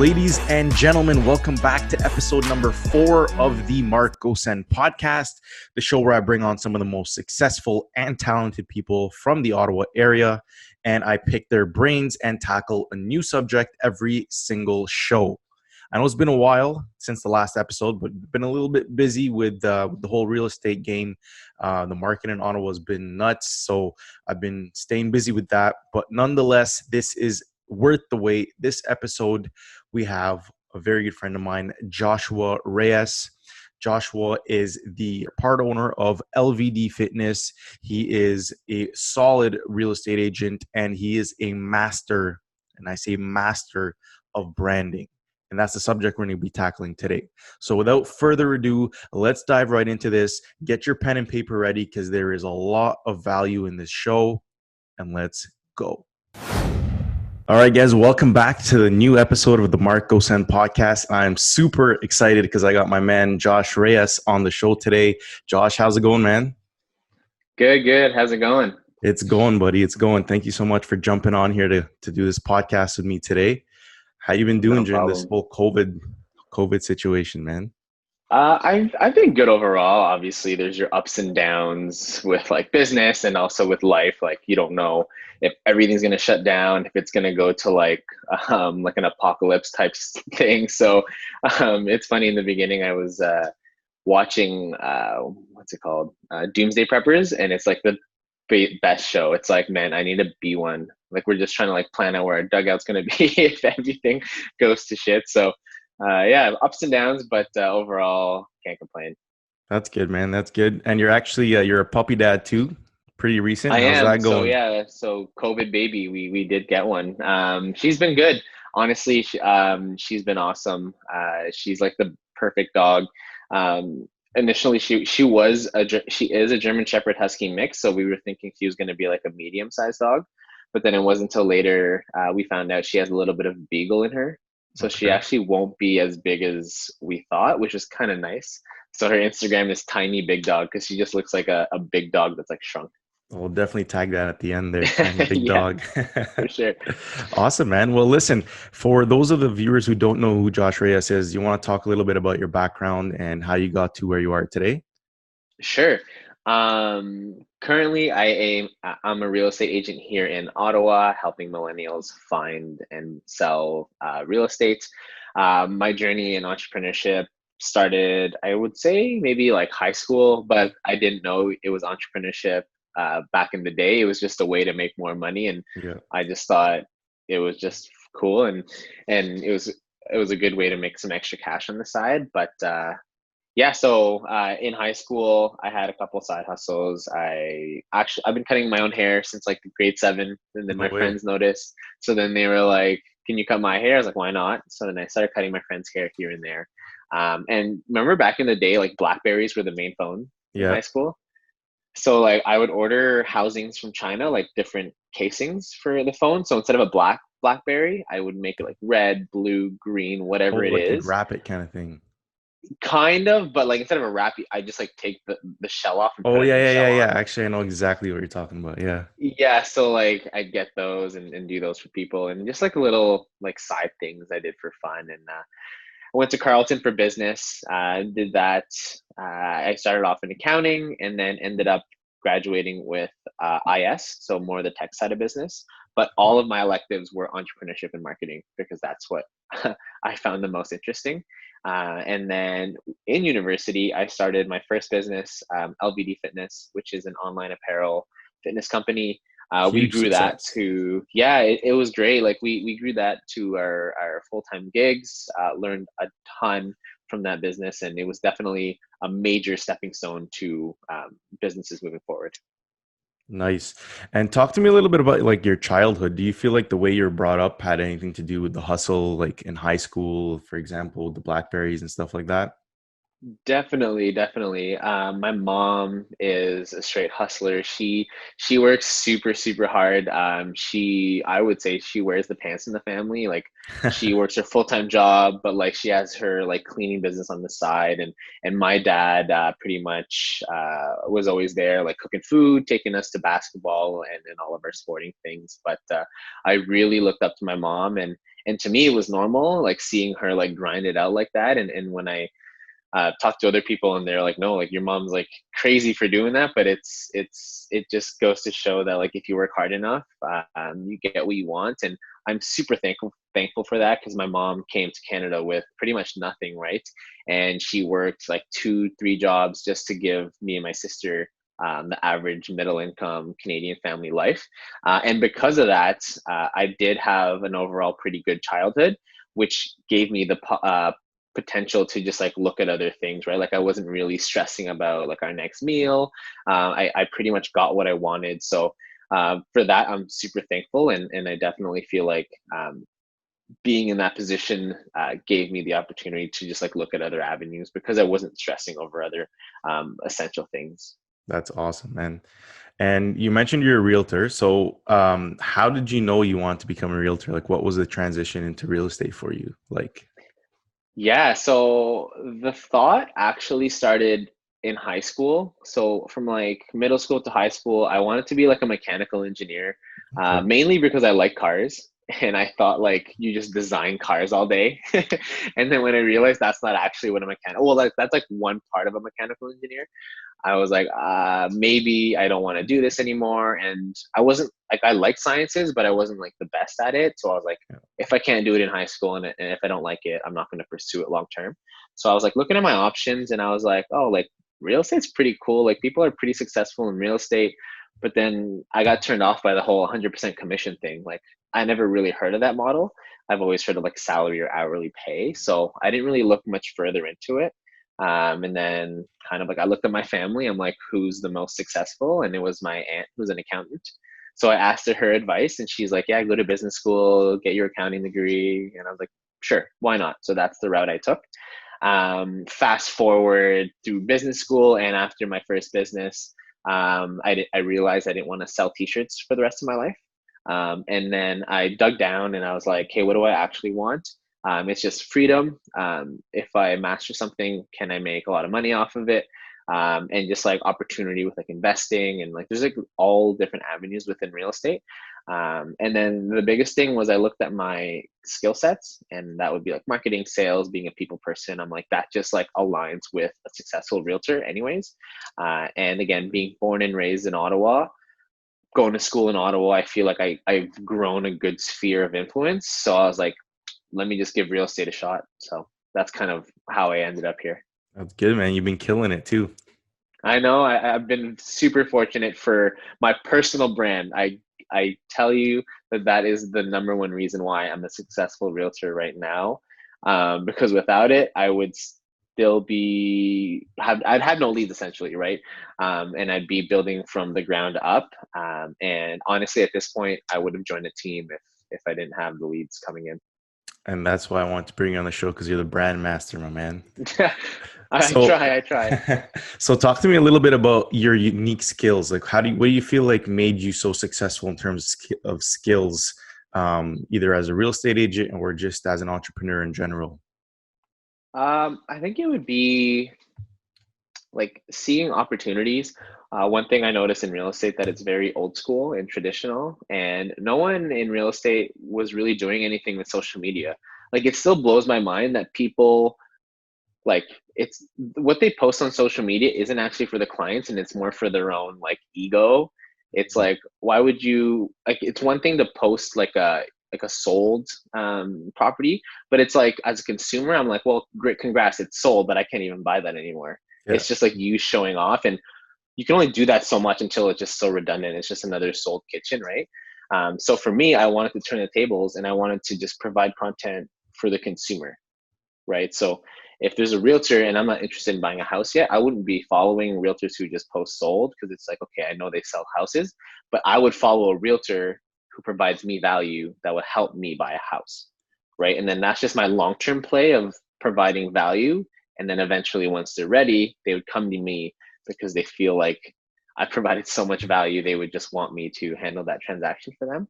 Ladies and gentlemen, welcome back to episode number four of the Mark Ghossein podcast, the show where I bring on some of the most successful and talented people from the Ottawa area, and I pick their brains and tackle a new subject every single show. I know it's been a while since the last episode, but been a little bit busy with, uh, the whole real estate game. Uh, the market in Ottawa has been nuts, so I've been staying busy with that. But nonetheless, this is worth the wait. This episode, we have a very good friend of mine, Joshua Reyes. Joshua is the part owner of LVD Fitness. He is a solid real estate agent and he is a master, and I say master of branding. And that's the subject we're going to be tackling today. So, without further ado, let's dive right into this. Get your pen and paper ready because there is a lot of value in this show. And let's go. All right, guys, welcome back to the new episode of the Mark Ghossein podcast. I'm super excited because I got my man Josh Reyes on the show today. Josh, how's it going, man? Good, good. How's it going? It's going, buddy. It's going. Thank you so much for jumping on here to, to do this podcast with me today. How you been doing no during this whole COVID COVID situation, man? Uh, I've I've been good overall. Obviously, there's your ups and downs with like business and also with life. Like you don't know if everything's gonna shut down, if it's gonna go to like um, like an apocalypse type thing. So um, it's funny. In the beginning, I was uh, watching uh, what's it called, uh, Doomsday Preppers, and it's like the best show. It's like, man, I need to be one. Like we're just trying to like plan out where our dugout's gonna be if everything goes to shit. So uh, yeah, ups and downs, but uh, overall, can't complain. That's good, man. That's good. And you're actually uh, you're a puppy dad too. Pretty recent. I How's am. That going? So yeah, so COVID baby, we we did get one. Um, she's been good. Honestly, she, um, she's been awesome. Uh, she's like the perfect dog. Um, initially she she was a she is a German Shepherd Husky mix, so we were thinking she was going to be like a medium sized dog, but then it wasn't until later uh, we found out she has a little bit of beagle in her, so okay. she actually won't be as big as we thought, which is kind of nice. So her Instagram is tiny big dog because she just looks like a, a big dog that's like shrunk. We'll definitely tag that at the end there. Big dog. for sure. Awesome, man. Well, listen, for those of the viewers who don't know who Josh Reyes is, you want to talk a little bit about your background and how you got to where you are today? Sure. Um, currently, I am I'm a real estate agent here in Ottawa, helping millennials find and sell uh, real estate. Uh, my journey in entrepreneurship started, I would say, maybe like high school, but I didn't know it was entrepreneurship uh, back in the day. It was just a way to make more money, and yeah. I just thought it was just cool, and and it was it was a good way to make some extra cash on the side. But uh, yeah, so uh, in high school, I had a couple side hustles. I actually I've been cutting my own hair since like grade seven, and then no my way. friends noticed. So then they were like, "Can you cut my hair?" I was like, "Why not?" So then I started cutting my friends' hair here and there. Um, and remember back in the day, like Blackberries were the main phone yeah. in high school so like I would order housings from China, like different casings for the phone. So instead of a black BlackBerry, I would make it like red, blue, green, whatever oh, it like is. Wrap it kind of thing. Kind of, but like instead of a wrap, I just like take the, the shell off. oh yeah, yeah, yeah, yeah. Actually, I know exactly what you're talking about. Yeah. Yeah, so like I get those and, and do those for people, and just like little like side things I did for fun, and uh, I went to Carleton for business. Uh, did that. Uh, I started off in accounting and then ended up graduating with uh, IS, so more the tech side of business. But all of my electives were entrepreneurship and marketing because that's what I found the most interesting. Uh, and then in university, I started my first business, um, LVD Fitness, which is an online apparel fitness company. Uh, we grew success. that to yeah, it, it, was great. Like we we grew that to our our full time gigs. Uh, learned a ton from that business, and it was definitely a major stepping stone to um, businesses moving forward. Nice. And talk to me a little bit about like your childhood. Do you feel like the way you're brought up had anything to do with the hustle, like in high school, for example, the Blackberries and stuff like that? Definitely, definitely. Um, my mom is a straight hustler. She she works super, super hard. Um, she I would say she wears the pants in the family. Like she works her full-time job, but like she has her like cleaning business on the side. And and my dad uh, pretty much uh, was always there, like cooking food, taking us to basketball and, and all of our sporting things. But uh, I really looked up to my mom and and to me it was normal, like seeing her like grind it out like that. And and when I uh, talk to other people and they're like no like your mom's like crazy for doing that but it's it's it just goes to show that like if you work hard enough um, you get what you want and i'm super thankful thankful for that because my mom came to canada with pretty much nothing right and she worked like two three jobs just to give me and my sister um, the average middle income Canadian family life. Uh, and because of that, uh, I did have an overall pretty good childhood, which gave me the uh, potential to just like look at other things right? Like i wasn't really stressing about like our next meal. Uh, I, I pretty much got what i wanted. So uh, for that i'm super thankful and, and i definitely feel like um, being in that position uh, gave me the opportunity to just like look at other avenues because i wasn't stressing over other um, essential things. That's awesome man. And you mentioned you're a realtor. So um, how did you know you want to become a realtor? Like what was the transition into real estate for you? Like yeah, so the thought actually started in high school. So from like middle school to high school, I wanted to be like a mechanical engineer, uh, mainly because I like cars. And I thought like you just design cars all day. and then when I realized that's not actually what a mechanical, well, like that's like one part of a mechanical engineer. I was like, uh, maybe I don't want to do this anymore. And I wasn't like, I like sciences, but I wasn't like the best at it. So I was like, yeah. if I can't do it in high school and, and if I don't like it, I'm not going to pursue it long term. So I was like looking at my options and I was like, oh, like real estate's pretty cool. Like people are pretty successful in real estate. But then I got turned off by the whole 100% commission thing. Like I never really heard of that model. I've always heard of like salary or hourly pay. So I didn't really look much further into it. Um, and then kind of like I looked at my family, I'm like, who's the most successful? And it was my aunt who's an accountant. So I asked her advice and she's like, yeah, go to business school, get your accounting degree. And I was like, sure, why not? So that's the route I took. Um, fast forward through business school and after my first business, um, I, I realized I didn't want to sell t-shirts for the rest of my life. Um, and then I dug down and I was like, hey, what do I actually want? Um, it's just freedom. Um, if I master something, can I make a lot of money off of it? Um, and just like opportunity with like investing and like there's like all different avenues within real estate. Um, and then the biggest thing was I looked at my skill sets, and that would be like marketing, sales, being a people person. I'm like that just like aligns with a successful realtor, anyways. Uh, and again, being born and raised in Ottawa, going to school in Ottawa, I feel like I, I've grown a good sphere of influence. So I was like, let me just give real estate a shot. So that's kind of how I ended up here. That's good, man. You've been killing it too. I know. I, have been super fortunate for my personal brand. I I tell you that that is the number one reason why I'm a successful realtor right now. Um, because without it, I would still be have I'd have no leads essentially, right? Um, and I'd be building from the ground up. Um, and honestly, at this point, I would have joined a team if if I didn't have the leads coming in and that's why I want to bring you on the show because you're the brand master, my man. I so, try, I try. so, talk to me a little bit about your unique skills. Like, how do you, what do you feel like made you so successful in terms of skills, um, either as a real estate agent or just as an entrepreneur in general? Um, I think it would be like seeing opportunities. Uh, one thing I noticed in real estate that it's very old school and traditional, and no one in real estate was really doing anything with social media. Like it still blows my mind that people like it's what they post on social media isn't actually for the clients and it's more for their own like ego. It's like why would you like it's one thing to post like a like a sold um, property, but it's like as a consumer, I'm like, well, great, congrats, it's sold, but I can't even buy that anymore. Yeah. It's just like you showing off and you can only do that so much until it's just so redundant. It's just another sold kitchen, right? Um, so for me, I wanted to turn the tables and I wanted to just provide content for the consumer, right? So if there's a realtor and I'm not interested in buying a house yet, I wouldn't be following realtors who just post sold because it's like, okay, I know they sell houses, but I would follow a realtor who provides me value that would help me buy a house, right? And then that's just my long term play of providing value and then eventually once they're ready they would come to me because they feel like i provided so much value they would just want me to handle that transaction for them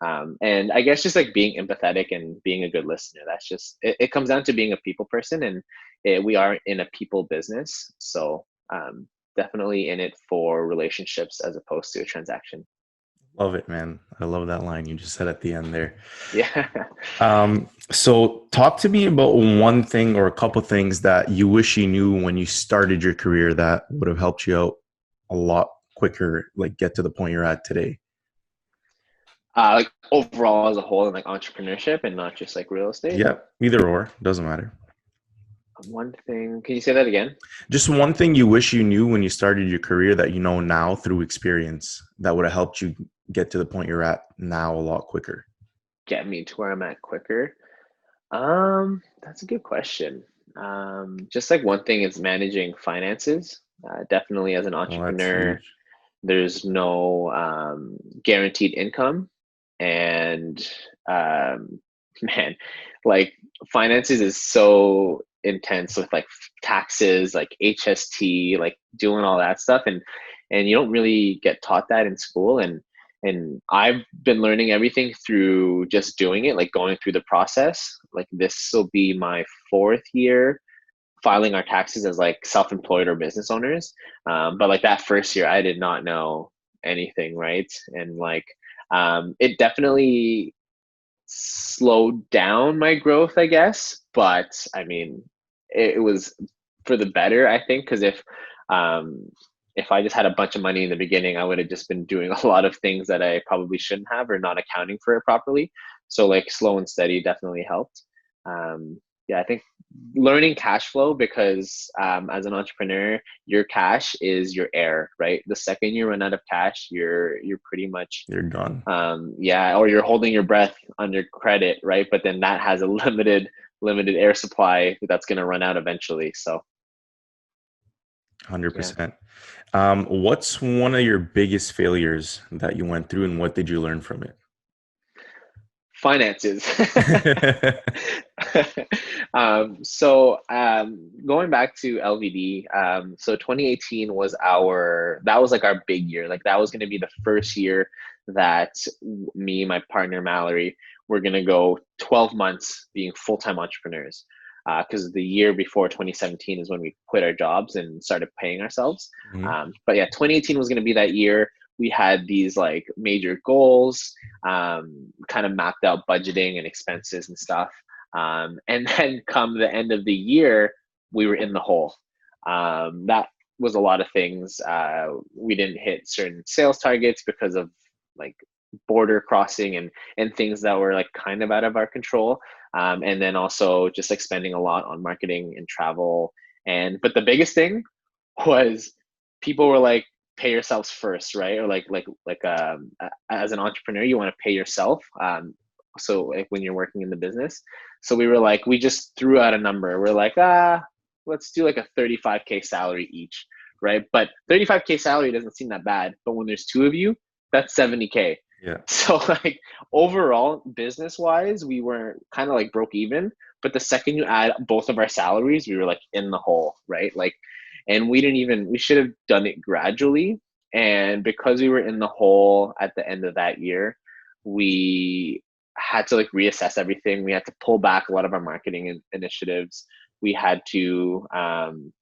um, and i guess just like being empathetic and being a good listener that's just it, it comes down to being a people person and it, we are in a people business so um, definitely in it for relationships as opposed to a transaction Love it, man. I love that line you just said at the end there. Yeah. Um, so talk to me about one thing or a couple things that you wish you knew when you started your career that would have helped you out a lot quicker, like get to the point you're at today. Uh, like overall as a whole, and like entrepreneurship, and not just like real estate. Yeah, either or doesn't matter. One thing. Can you say that again? Just one thing you wish you knew when you started your career that you know now through experience that would have helped you get to the point you're at now a lot quicker? Get me to where I'm at quicker. Um, that's a good question. Um, just like one thing is managing finances. Uh, definitely as an entrepreneur, there's no um, guaranteed income, and um, man, like finances is so intense with like taxes, like HST, like doing all that stuff, and and you don't really get taught that in school, and and I've been learning everything through just doing it, like going through the process. Like this will be my fourth year filing our taxes as like self-employed or business owners. Um, but like that first year, I did not know anything, right? And like um, it definitely slowed down my growth, I guess. But I mean, it, it was for the better, I think, because if um, if I just had a bunch of money in the beginning, I would have just been doing a lot of things that I probably shouldn't have or not accounting for it properly. So like slow and steady definitely helped. Um, yeah, I think learning cash flow because um, as an entrepreneur, your cash is your air, right? The second you run out of cash, you're you're pretty much You're gone. um, yeah, or you're holding your breath under credit, right? But then that has a limited limited air supply that's going to run out eventually. So Hundred percent. Um, what's one of your biggest failures that you went through, and what did you learn from it? Finances. um, so um, going back to LVD, um, so 2018 was our that was like our big year. Like that was going to be the first year that me, my partner Mallory, were going to go 12 months being full time entrepreneurs. Because uh, the year before 2017 is when we quit our jobs and started paying ourselves. Mhm. Um, but yeah, 2018 was going to be that year. We had these like major goals, um, kind of mapped out budgeting and expenses and stuff. Um, and then come the end of the year, we were in the hole. Um, that was a lot of things. Uh, we didn't hit certain sales targets because of like border crossing and and things that were like kind of out of our control. Um, and then also just like spending a lot on marketing and travel. And but the biggest thing was people were like, pay yourselves first, right? Or like like like um, as an entrepreneur, you want to pay yourself. Um, so like when you're working in the business. So we were like, we just threw out a number. We're like, ah, let's do like a 35k salary each, right? But 35k salary doesn't seem that bad. But when there's two of you, that's 70k. Yeah. So like overall, business wise, we were kind of like broke even. But the second you add both of our salaries, we were like in the hole, right? Like, and we didn't even we should have done it gradually. And because we were in the hole at the end of that year, we had to like reassess everything. We had to pull back a lot of our marketing in- initiatives. We had to um,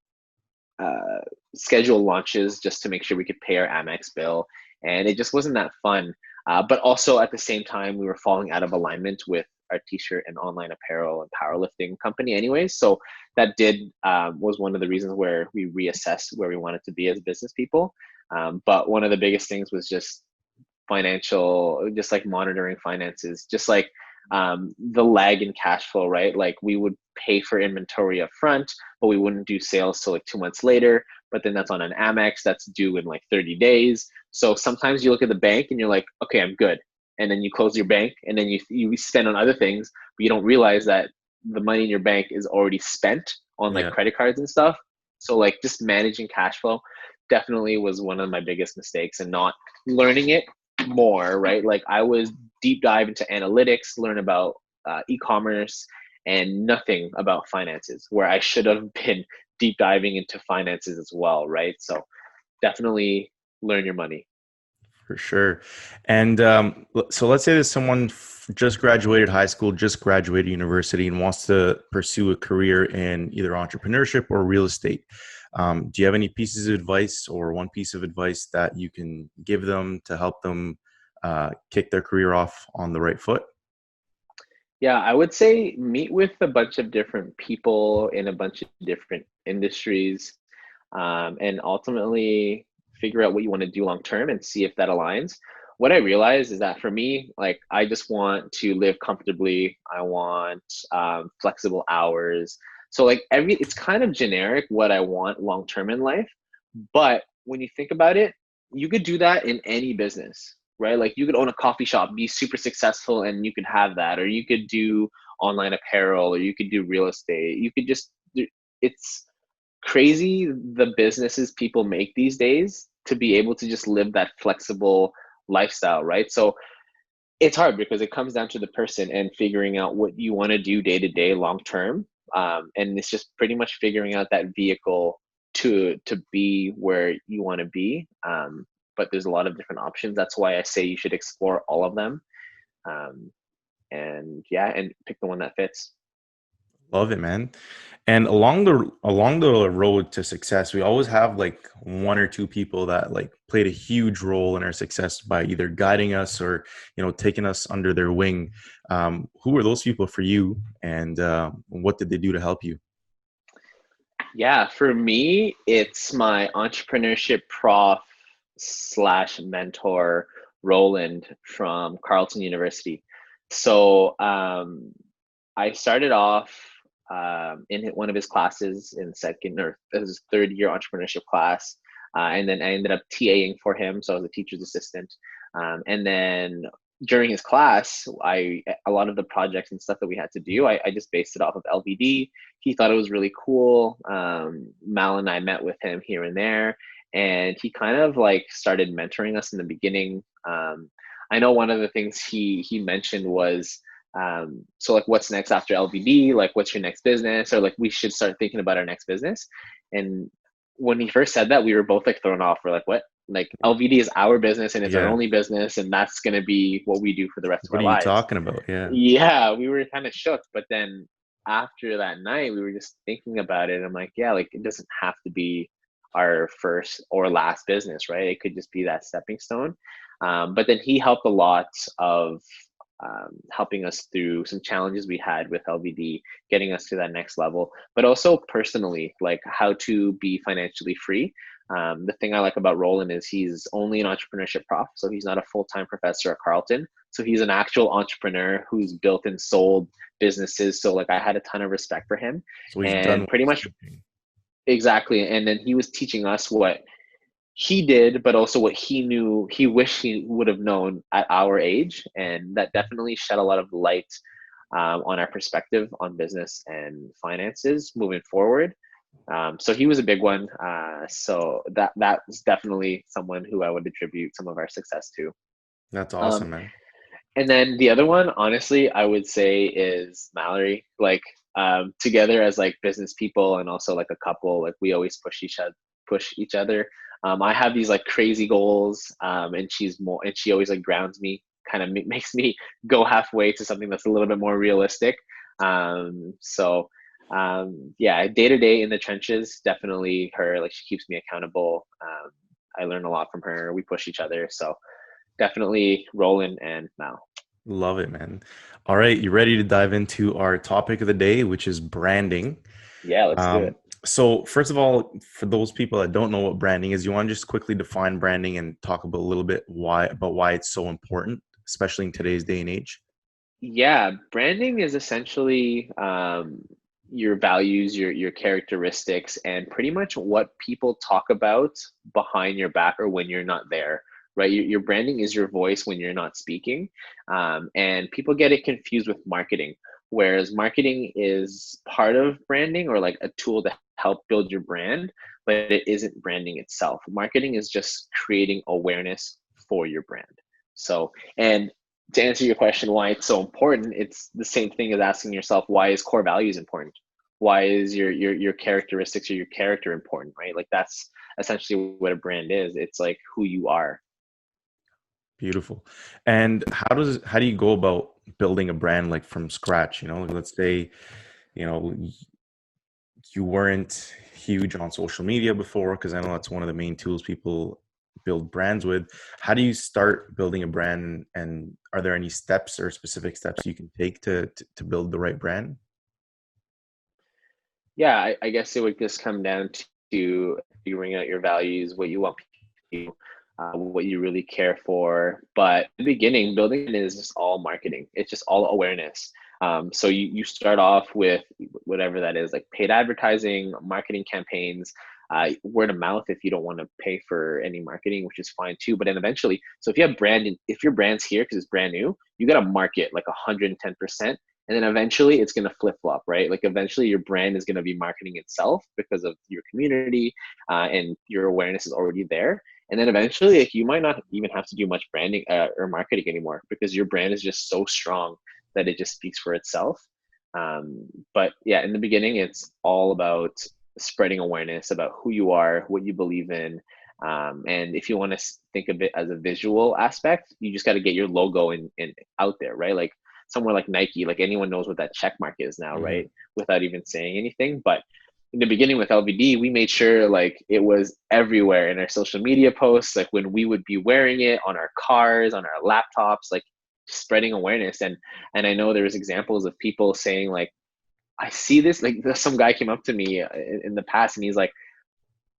uh, schedule launches just to make sure we could pay our Amex bill, and it just wasn't that fun. Uh, but also at the same time, we were falling out of alignment with our t-shirt and online apparel and powerlifting company, anyways. So that did um, was one of the reasons where we reassessed where we wanted to be as business people. Um, but one of the biggest things was just financial, just like monitoring finances, just like um, the lag in cash flow, right? Like we would pay for inventory up front, but we wouldn't do sales till like two months later. But then that's on an Amex that's due in like 30 days. So sometimes you look at the bank and you're like, okay, I'm good. And then you close your bank and then you, you spend on other things, but you don't realize that the money in your bank is already spent on like Yeah. credit cards and stuff. So like just managing cash flow definitely was one of my biggest mistakes and not learning it more, right? Like I was deep dive into analytics, learn about uh, e-commerce and nothing about finances where I should have been deep diving into finances as well, right? So definitely learn your money. For sure. And um, so let's say that someone just graduated high school, just graduated university, and wants to pursue a career in either entrepreneurship or real estate. Um, do you have any pieces of advice or one piece of advice that you can give them to help them uh, kick their career off on the right foot? Yeah, I would say meet with a bunch of different people in a bunch of different industries um, and ultimately figure out what you want to do long term and see if that aligns. What I realized is that for me, like I just want to live comfortably. I want um, flexible hours. So like every, it's kind of generic what I want long term in life. But when you think about it, you could do that in any business right? Like you could own a coffee shop, be super successful, and you could have that, or you could do online apparel, or you could do real estate. You could just, it's crazy the businesses people make these days to be able to just live that flexible lifestyle, right? So it's hard because it comes down to the person and figuring out what you want to do day to day, long term. Um, and it's just pretty much figuring out that vehicle to to be where you want to be. Um, but there's a lot of different options. That's why I say you should explore all of them. Um, and yeah, and pick the one that fits. Love it, man. And along the along the road to success, we always have like one or two people that like played a huge role in our success by either guiding us or you know taking us under their wing. Um, who were those people for you, and uh, what did they do to help you? Yeah, for me, it's my entrepreneurship prof slash mentor Roland from Carleton University. So um, I started off um, in one of his classes in second or his third year entrepreneurship class, uh, and then I ended up TAing for him. So I was a teacher's assistant, um, and then during his class, I a lot of the projects and stuff that we had to do, I, I just based it off of LVD. He thought it was really cool. Um, Mal and I met with him here and there, and he kind of like started mentoring us in the beginning. Um, I know one of the things he he mentioned was um, so like what's next after LVD? Like what's your next business? Or like we should start thinking about our next business. And when he first said that, we were both like thrown off. We're like, what? Like LVD is our business and it's yeah. our only business, and that's gonna be what we do for the rest what of our lives. What are you talking about? Yeah. Yeah, we were kind of shook, but then after that night, we were just thinking about it. I'm like, yeah, like it doesn't have to be our first or last business, right? It could just be that stepping stone. Um, but then he helped a lot of um, helping us through some challenges we had with LVD, getting us to that next level, but also personally, like how to be financially free. Um, the thing I like about Roland is he's only an entrepreneurship prof, so he's not a full time professor at Carleton. So he's an actual entrepreneur who's built and sold businesses. So like I had a ton of respect for him, so and pretty much Exactly. And then he was teaching us what he did, but also what he knew, he wished he would have known at our age. And that definitely shed a lot of light um, on our perspective on business and finances moving forward. Um, so he was a big one. Uh, so that that was definitely someone who I would attribute some of our success to. That's awesome, um, man. And then the other one, honestly, I would say is Mallory. Like um, together as like business people and also like a couple like we always push each other push each other um, i have these like crazy goals um, and she's more and she always like grounds me kind of m- makes me go halfway to something that's a little bit more realistic um, so um, yeah day to day in the trenches definitely her like she keeps me accountable um, i learn a lot from her we push each other so definitely roland and mal Love it, man. All right, you ready to dive into our topic of the day, which is branding? Yeah, let's um, do it. So, first of all, for those people that don't know what branding is, you want to just quickly define branding and talk about a little bit why about why it's so important, especially in today's day and age. Yeah, branding is essentially um, your values, your your characteristics, and pretty much what people talk about behind your back or when you're not there right? Your, your branding is your voice when you're not speaking. Um, and people get it confused with marketing, whereas marketing is part of branding or like a tool to help build your brand, but it isn't branding itself. Marketing is just creating awareness for your brand. So, and to answer your question why it's so important it's the same thing as asking yourself why is core values important? Why is your your your characteristics or your character important right? Like that's essentially what a brand is. It's like who you are. Beautiful. And how does how do you go about building a brand like from scratch? You know let's say you know you weren't huge on social media before because i know that's one of the main tools people build brands with. How do you start building a brand and are there any steps or specific steps you can take to to, to build the right brand? Yeah I, I, guess it would just come down to figuring out your values what you want people uh, what you really care for. But the beginning building is just all marketing. It's just all awareness um, so you, you start off with whatever that is like paid advertising marketing campaigns uh, word of mouth if you don't want to pay for any marketing, which is fine too. But then eventually, so if you have brand, if your brand's here because it's brand new, you got to market like 110%. And then eventually it's going to flip flop, right? Like eventually your brand is going to be marketing itself because of your community uh, and your awareness is already there. And then eventually, like you might not even have to do much branding uh, or marketing anymore because your brand is just so strong that it just speaks for itself. Um, but yeah, in the beginning, it's all about spreading awareness about who you are, what you believe in. Um, and if you want to think of it as a visual aspect, you just got to get your logo in, in out there, right? Like somewhere like Nike, like anyone knows what that check mark is now, mm-hmm. right? Without even saying anything. But in the beginning with LVD, we made sure like it was everywhere in our social media posts, like when we would be wearing it on our cars, on our laptops, like spreading awareness. And and I know there was examples of people saying like, I see this like some guy came up to me uh, in, in the past and he's like,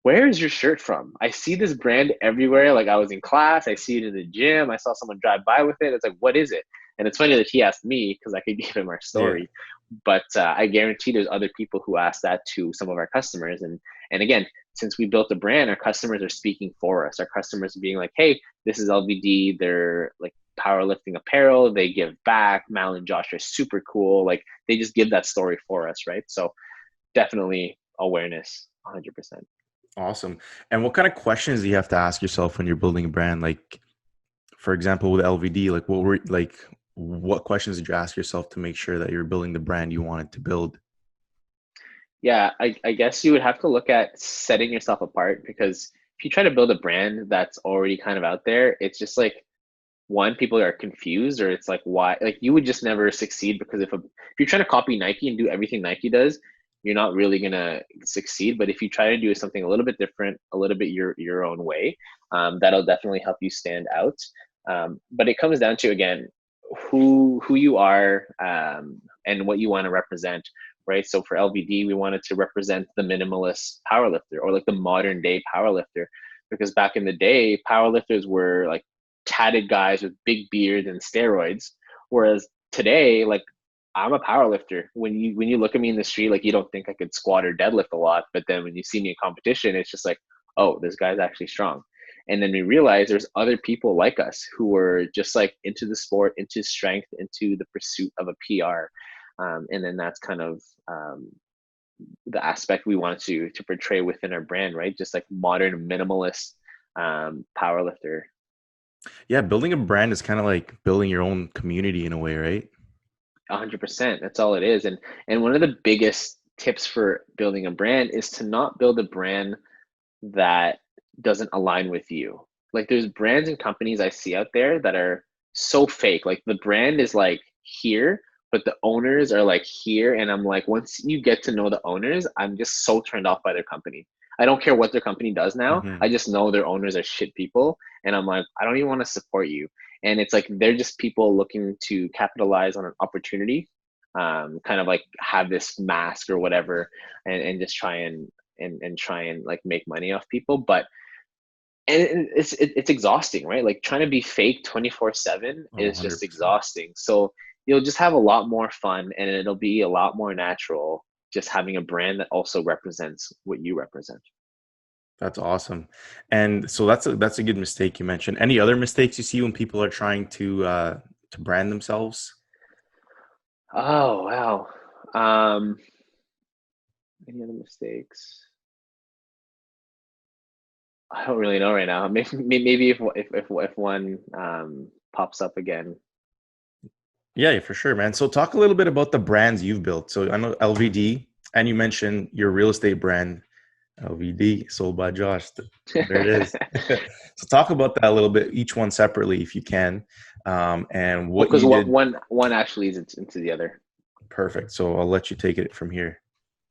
"Where is your shirt from? I see this brand everywhere. Like I was in class, I see it in the gym. I saw someone drive by with it. It's like, what is it?" And it's funny that he asked me because I could give him our story. Yeah. But uh, I guarantee there's other people who ask that to some of our customers. And and again, since we built a brand, our customers are speaking for us. Our customers are being like, "Hey, this is LVD. They're like powerlifting apparel. They give back. Mal and Josh are super cool. Like they just give that story for us, right? So definitely awareness, 100%. Awesome. And what kind of questions do you have to ask yourself when you're building a brand? Like, for example, with LVD, like what were like what questions did you ask yourself to make sure that you're building the brand you wanted to build? Yeah, I, I guess you would have to look at setting yourself apart because if you try to build a brand that's already kind of out there, it's just like one people are confused or it's like why like you would just never succeed because if a, if you're trying to copy Nike and do everything Nike does, you're not really gonna succeed. But if you try to do something a little bit different, a little bit your your own way, um, that'll definitely help you stand out. Um, but it comes down to again who who you are um, and what you want to represent right so for lvd we wanted to represent the minimalist powerlifter or like the modern day powerlifter because back in the day powerlifters were like tatted guys with big beards and steroids. Whereas today, like I'm a power lifter. When you when you look at me in the street, like you don't think I could squat or deadlift a lot, but then when you see me in competition, it's just like, oh, this guy's actually strong. And then we realize there's other people like us who are just like into the sport, into strength, into the pursuit of a PR. Um, and then that's kind of um, the aspect we want to to portray within our brand, right? Just like modern minimalist um, powerlifter yeah, building a brand is kind of like building your own community in a way, right? hundred percent. That's all it is. And and one of the biggest tips for building a brand is to not build a brand that doesn't align with you. Like there's brands and companies I see out there that are so fake. Like the brand is like here, but the owners are like here. And I'm like, once you get to know the owners, I'm just so turned off by their company. I don't care what their company does now. Mm-hmm. I just know their owners are shit people. And I'm like, I don't even want to support you. And it's like they're just people looking to capitalize on an opportunity, um, kind of like have this mask or whatever, and, and just try and, and and try and like make money off people. But and it's it's exhausting, right? Like trying to be fake 24 seven is just exhausting. So you'll just have a lot more fun, and it'll be a lot more natural just having a brand that also represents what you represent. That's awesome. And so that's a that's a good mistake you mentioned. Any other mistakes you see when people are trying to uh to brand themselves? Oh wow. Um any other mistakes? I don't really know right now. Maybe maybe if if if, if one um pops up again, Yeah, for sure, man. So talk a little bit about the brands you've built. So I know LVD, and you mentioned your real estate brand, LVD, sold by Josh. There it is. so talk about that a little bit, each one separately, if you can, um, and what because one, one one actually leads into the other. Perfect. So I'll let you take it from here.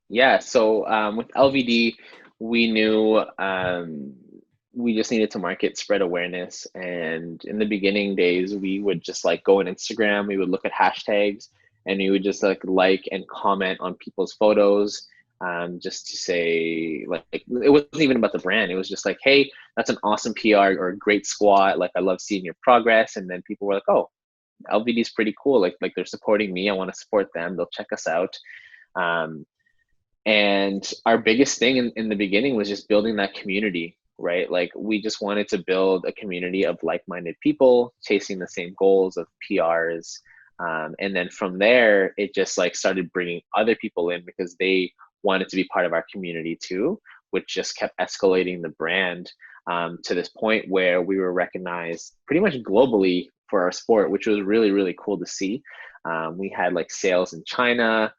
Yeah. So um, with LVD, we knew um, we just needed to market, spread awareness, and in the beginning days, we would just like go on Instagram. We would look at hashtags, and we would just like like and comment on people's photos. Um, just to say, like, it wasn't even about the brand. It was just like, hey, that's an awesome PR or a great squat. Like, I love seeing your progress. And then people were like, oh, LVD is pretty cool. Like, like they're supporting me. I want to support them. They'll check us out. Um, and our biggest thing in, in the beginning was just building that community right? Like we just wanted to build a community of like-minded people chasing the same goals of prs um, and then from there it just like started bringing other people in because they wanted to be part of our community too which just kept escalating the brand um, to this point where we were recognized pretty much globally for our sport which was really really cool to see. Um, we had like sales in china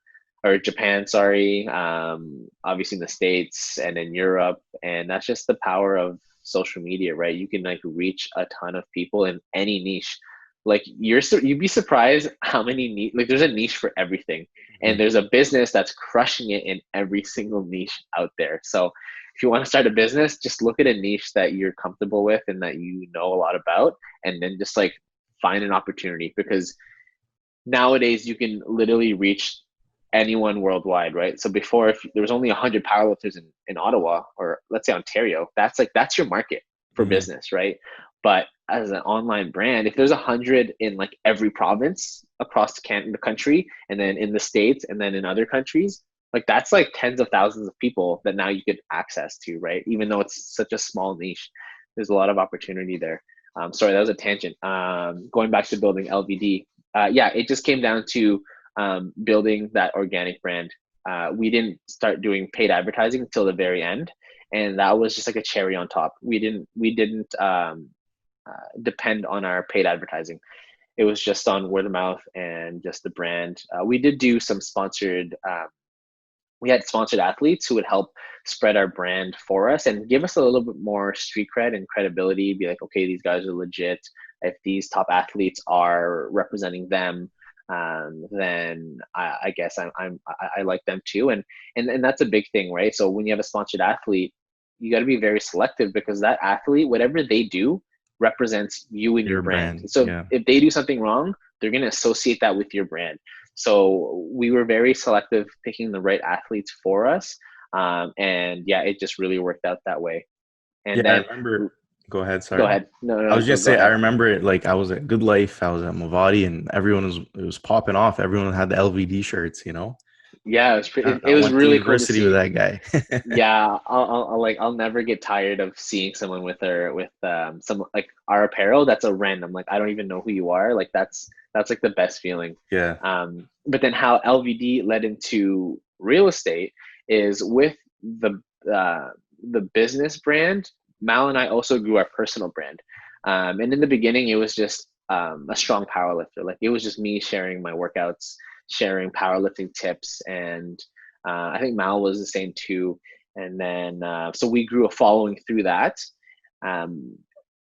or Japan, sorry, um, obviously in the States and in Europe. And that's just the power of social media, right? You can like reach a ton of people in any niche. Like you're, you'd be surprised how many niche, like there's a niche for everything. And mm-hmm. there's a business that's crushing it in every single niche out there. So if you want to start a business, just look at a niche that you're comfortable with and that you know a lot about, and then just like find an opportunity because nowadays you can literally reach anyone worldwide, right? So before, if there was only 100 powerlifters in, in Ottawa or let's say Ontario, that's like that's your market for mm-hmm. business, right? But as an online brand, if there's 100 in like every province across the, the country, and then in the states, and then in other countries, like that's like tens of thousands of people that now you get access to, right? Even though it's such a small niche, there's a lot of opportunity there. Um, sorry, that was a tangent. Um, going back to building LVD, uh, yeah, it just came down to um, building that organic brand. Uh, we didn't start doing paid advertising until the very end, and that was just like a cherry on top. We didn't we didn't um, uh, depend on our paid advertising. It was just on word of mouth and just the brand. Uh, we did do some sponsored. Um, we had sponsored athletes who would help spread our brand for us and give us a little bit more street cred and credibility. Be like, okay, these guys are legit. If these top athletes are representing them, um, then I, I guess I'm, I'm I, I, like them too. And, and and that's a big thing, right? So when you have a sponsored athlete, you got to be very selective because that athlete, whatever they do, represents you and your, your brand. brand. So yeah. if they do something wrong, they're going to associate that with your brand. So we were very selective picking the right athletes for us. Um, and yeah, it just really worked out that way. And yeah, then, I remember Go ahead. Sorry. Go ahead. No, no. I was just saying. I remember it. Like I was at Good Life. I was at Movati, and everyone was it was popping off. Everyone had the LVD shirts. You know. Yeah, it was. Pretty, it, it was really university cool with that guy. yeah, I'll, I'll, I'll, like I'll never get tired of seeing someone with her with um some like our apparel. That's a random. Like I don't even know who you are. Like that's that's like the best feeling. Yeah. Um, but then how LVD led into real estate is with the uh, the business brand Mal and I also grew our personal brand. Um, and in the beginning, it was just um, a strong powerlifter. Like it was just me sharing my workouts, sharing powerlifting tips, and uh, I think Mal was the same too. And then uh, so we grew a following through that. Um,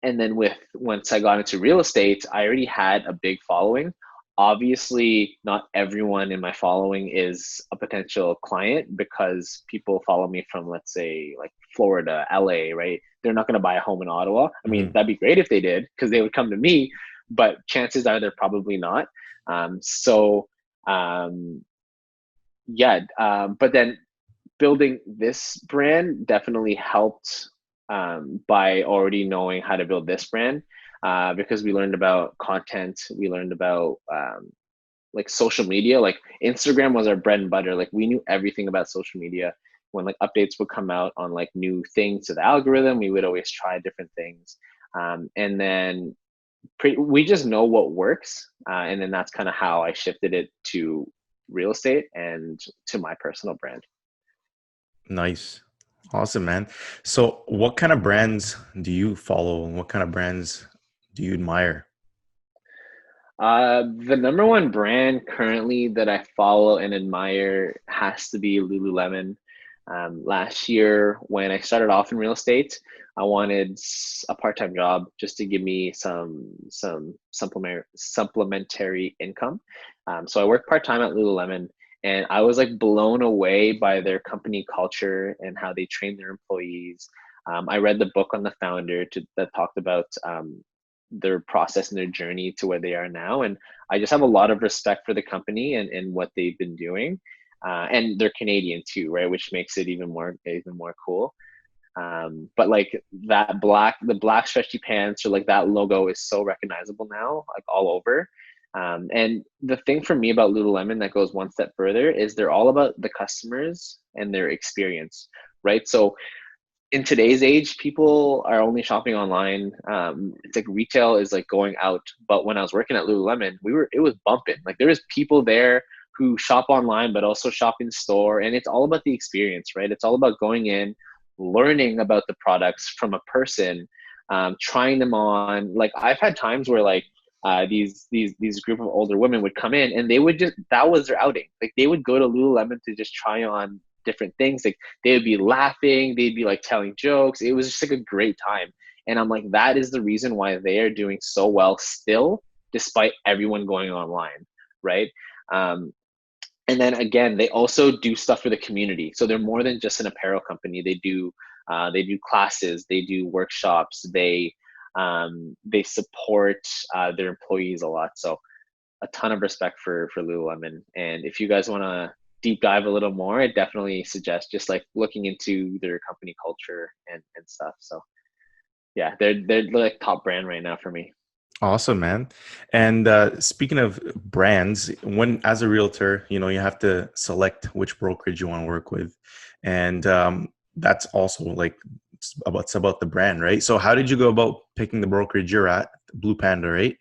and then with once I got into real estate, I already had a big following obviously not everyone in my following is a potential client because people follow me from let's say like florida la right they're not going to buy a home in ottawa i mean mm-hmm. that'd be great if they did because they would come to me but chances are they're probably not um, so um, yeah um, but then building this brand definitely helped um, by already knowing how to build this brand uh, because we learned about content, we learned about um, like social media. Like Instagram was our bread and butter. Like we knew everything about social media. When like updates would come out on like new things to the algorithm, we would always try different things. Um, and then pre- we just know what works, uh, and then that's kind of how I shifted it to real estate and to my personal brand. Nice. Awesome, man. So, what kind of brands do you follow, and what kind of brands do you admire? Uh, the number one brand currently that I follow and admire has to be Lululemon. Um, last year, when I started off in real estate, I wanted a part-time job just to give me some some supplementary supplementary income. Um, so I worked part-time at Lululemon, and I was like blown away by their company culture and how they train their employees. Um, I read the book on the founder to, that talked about um, their process and their journey to where they are now. And I just have a lot of respect for the company and, and what they've been doing. Uh, and they're Canadian too, right? Which makes it even more even more cool. Um, but like that black, the black stretchy pants or like that logo is so recognizable now, like all over. Um, and the thing for me about Lululemon that goes one step further is they're all about the customers and their experience, right? So in today's age, people are only shopping online. Um, it's like retail is like going out. But when I was working at Lululemon, we were it was bumping. Like there was people there who shop online but also shop in store, and it's all about the experience, right? It's all about going in, learning about the products from a person, um, trying them on. Like I've had times where like uh, these these these group of older women would come in and they would just that was their outing. Like they would go to Lululemon to just try on different things. Like they would be laughing, they'd be like telling jokes. It was just like a great time. And I'm like, that is the reason why they are doing so well still, despite everyone going online, right? Um, and then again, they also do stuff for the community. So they're more than just an apparel company. They do uh, they do classes, they do workshops, they um, they support uh, their employees a lot. So a ton of respect for for Lululemon. And if you guys want to deep dive a little more, I definitely suggest just like looking into their company culture and, and stuff. So yeah, they're they're like top brand right now for me. Awesome, man. And uh, speaking of brands, when as a realtor, you know you have to select which brokerage you want to work with, and um, that's also like about it's about the brand, right? So how did you go about picking the brokerage you're at, Blue Panda, right?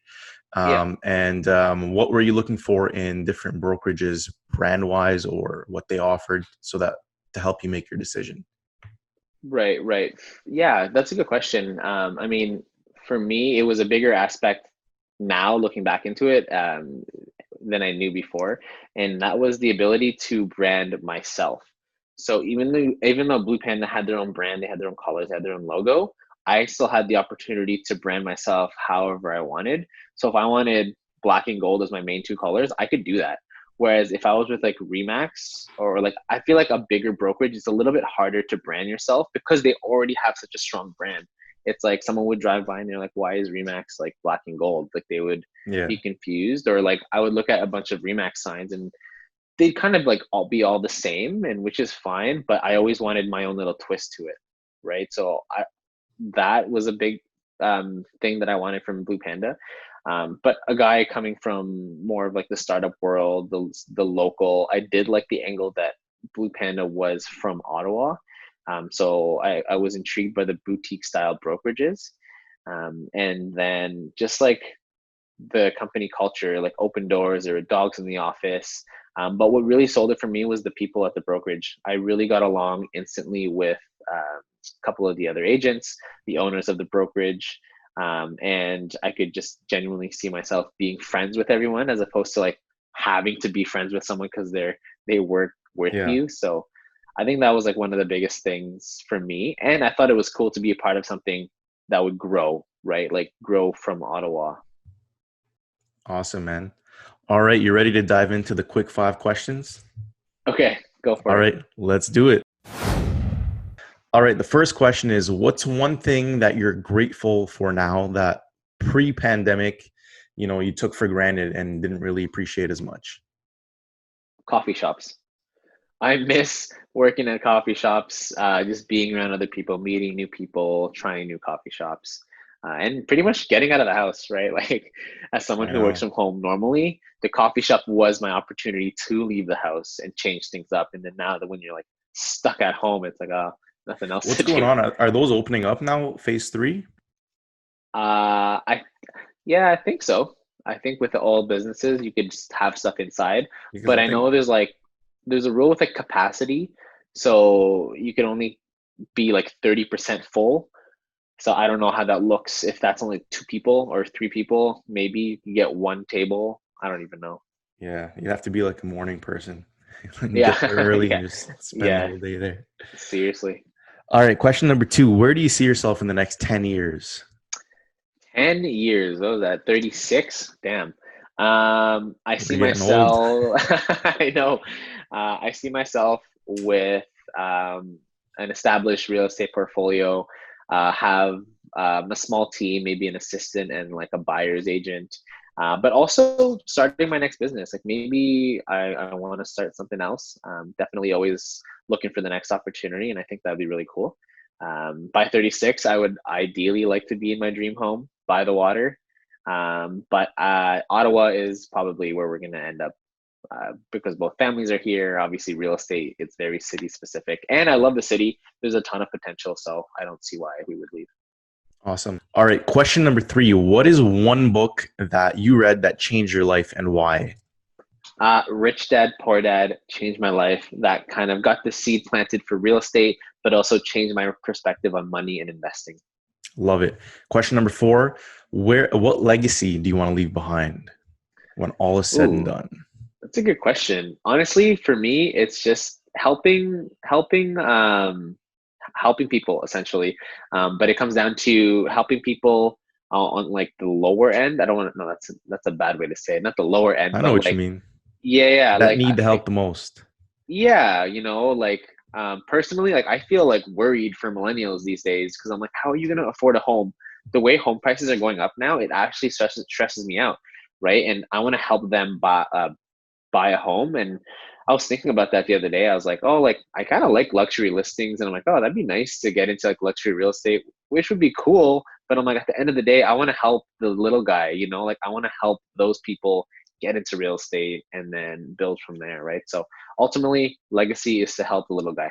Um, yeah. And um, what were you looking for in different brokerages, brand wise, or what they offered, so that to help you make your decision? Right, right. Yeah, that's a good question. Um, I mean, for me, it was a bigger aspect now looking back into it um, than I knew before, and that was the ability to brand myself. So even though even though Blue Panda had their own brand, they had their own colors, they had their own logo. I still had the opportunity to brand myself however I wanted. So if I wanted black and gold as my main two colors, I could do that. Whereas if I was with like Remax or like I feel like a bigger brokerage, it's a little bit harder to brand yourself because they already have such a strong brand. It's like someone would drive by and they're like, "Why is Remax like black and gold?" Like they would yeah. be confused, or like I would look at a bunch of Remax signs and they'd kind of like all be all the same, and which is fine. But I always wanted my own little twist to it, right? So I that was a big um, thing that I wanted from Blue Panda. Um, but a guy coming from more of like the startup world, the the local, I did like the angle that Blue Panda was from Ottawa. Um, so I, I was intrigued by the boutique style brokerages. Um, and then just like the company culture, like open doors, there were dogs in the office. Um, but what really sold it for me was the people at the brokerage. I really got along instantly with uh, a couple of the other agents, the owners of the brokerage, um, and I could just genuinely see myself being friends with everyone as opposed to like having to be friends with someone because they're they work with yeah. you. So I think that was like one of the biggest things for me, and I thought it was cool to be a part of something that would grow, right? Like grow from Ottawa. Awesome, man. All right, you ready to dive into the quick five questions? Okay, go for All it. All right, let's do it. All right. The first question is What's one thing that you're grateful for now that pre pandemic, you know, you took for granted and didn't really appreciate as much? Coffee shops. I miss working at coffee shops, uh, just being around other people, meeting new people, trying new coffee shops. Uh, and pretty much getting out of the house, right? Like, as someone who works from home normally, the coffee shop was my opportunity to leave the house and change things up. And then now that when you're like stuck at home, it's like, oh, nothing else. What's going do. on? Are those opening up now? Phase three? Uh, I yeah, I think so. I think with all businesses, you could just have stuff inside. Because but I, I know there's like there's a rule with like capacity, so you can only be like thirty percent full. So I don't know how that looks if that's only two people or three people. Maybe you get one table. I don't even know. Yeah, you have to be like a morning person. yeah, early yeah. just spend Yeah. the whole day there. Seriously. All right, question number two: Where do you see yourself in the next ten years? 10 years. What was that? 36? Damn. Um, I see getting old. myself, I know, uh, I see myself with um, an established real estate portfolio, uh, have um, a small team, maybe an assistant and like a buyer's agent. Uh, but also starting my next business. Like maybe I, I want to start something else. Definitely always looking for the next opportunity. And I think that'd be really cool. Um, by 36, I would ideally like to be in my dream home by the water. Um, but uh, Ottawa is probably where we're going to end up uh, because both families are here. Obviously, real estate, it's very city specific. And I love the city. There's a ton of potential. So I don't see why we would leave. Awesome. All right, question number three: What is one book that you read that changed your life and why? Uh, Rich Dad, Poor Dad changed my life. That kind of got the seed planted for real estate, but also changed my perspective on money and investing. Love it. Question number four: Where, what legacy do you want to leave behind when all is said and done? That's a good question. Honestly, for me, it's just helping, helping, um, helping people essentially. Um, but it comes down to helping people uh, on like the lower end. I don't want to. No, that's that's a bad way to say it. Not the lower end. I know what like, you mean. Yeah, yeah. that like, need the help the most. yeah you know like um, personally like i feel like worried for millennials these days because i'm like how are you going to afford a home the way home prices are going up now it actually stresses, stresses me out right and i want to help them buy uh, buy a home and i was thinking about that the other day i was like oh like i kind of like luxury listings and i'm like oh that'd be nice to get into like luxury real estate which would be cool but i'm like at the end of the day i want to help the little guy you know like i want to help those people get into real estate and then build from there right so ultimately legacy is to help the little guy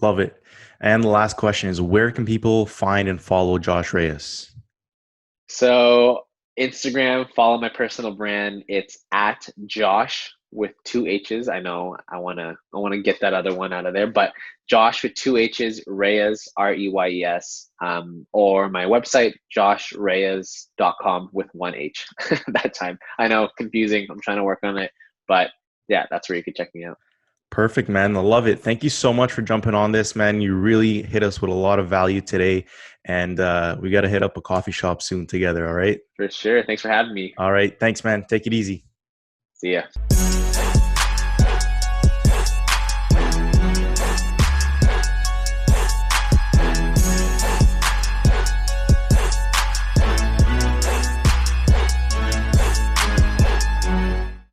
Love it. And the last question is: Where can people find and follow Josh Reyes? so instagram follow my personal brand it's at josh with two h's i know i want to i want to get that other one out of there but josh with two h's reyes r-e-y-e-s um, or my website joshreyes.com with one h that time i know confusing i'm trying to work on it but yeah that's where you can check me out Perfect, man. I love it. Thank you so much for jumping on this, man. You really hit us with a lot of value today. And uh, we got to hit up a coffee shop soon together. All right. for sure thanks for having me All right. Thanks, man. Take it easy. see ya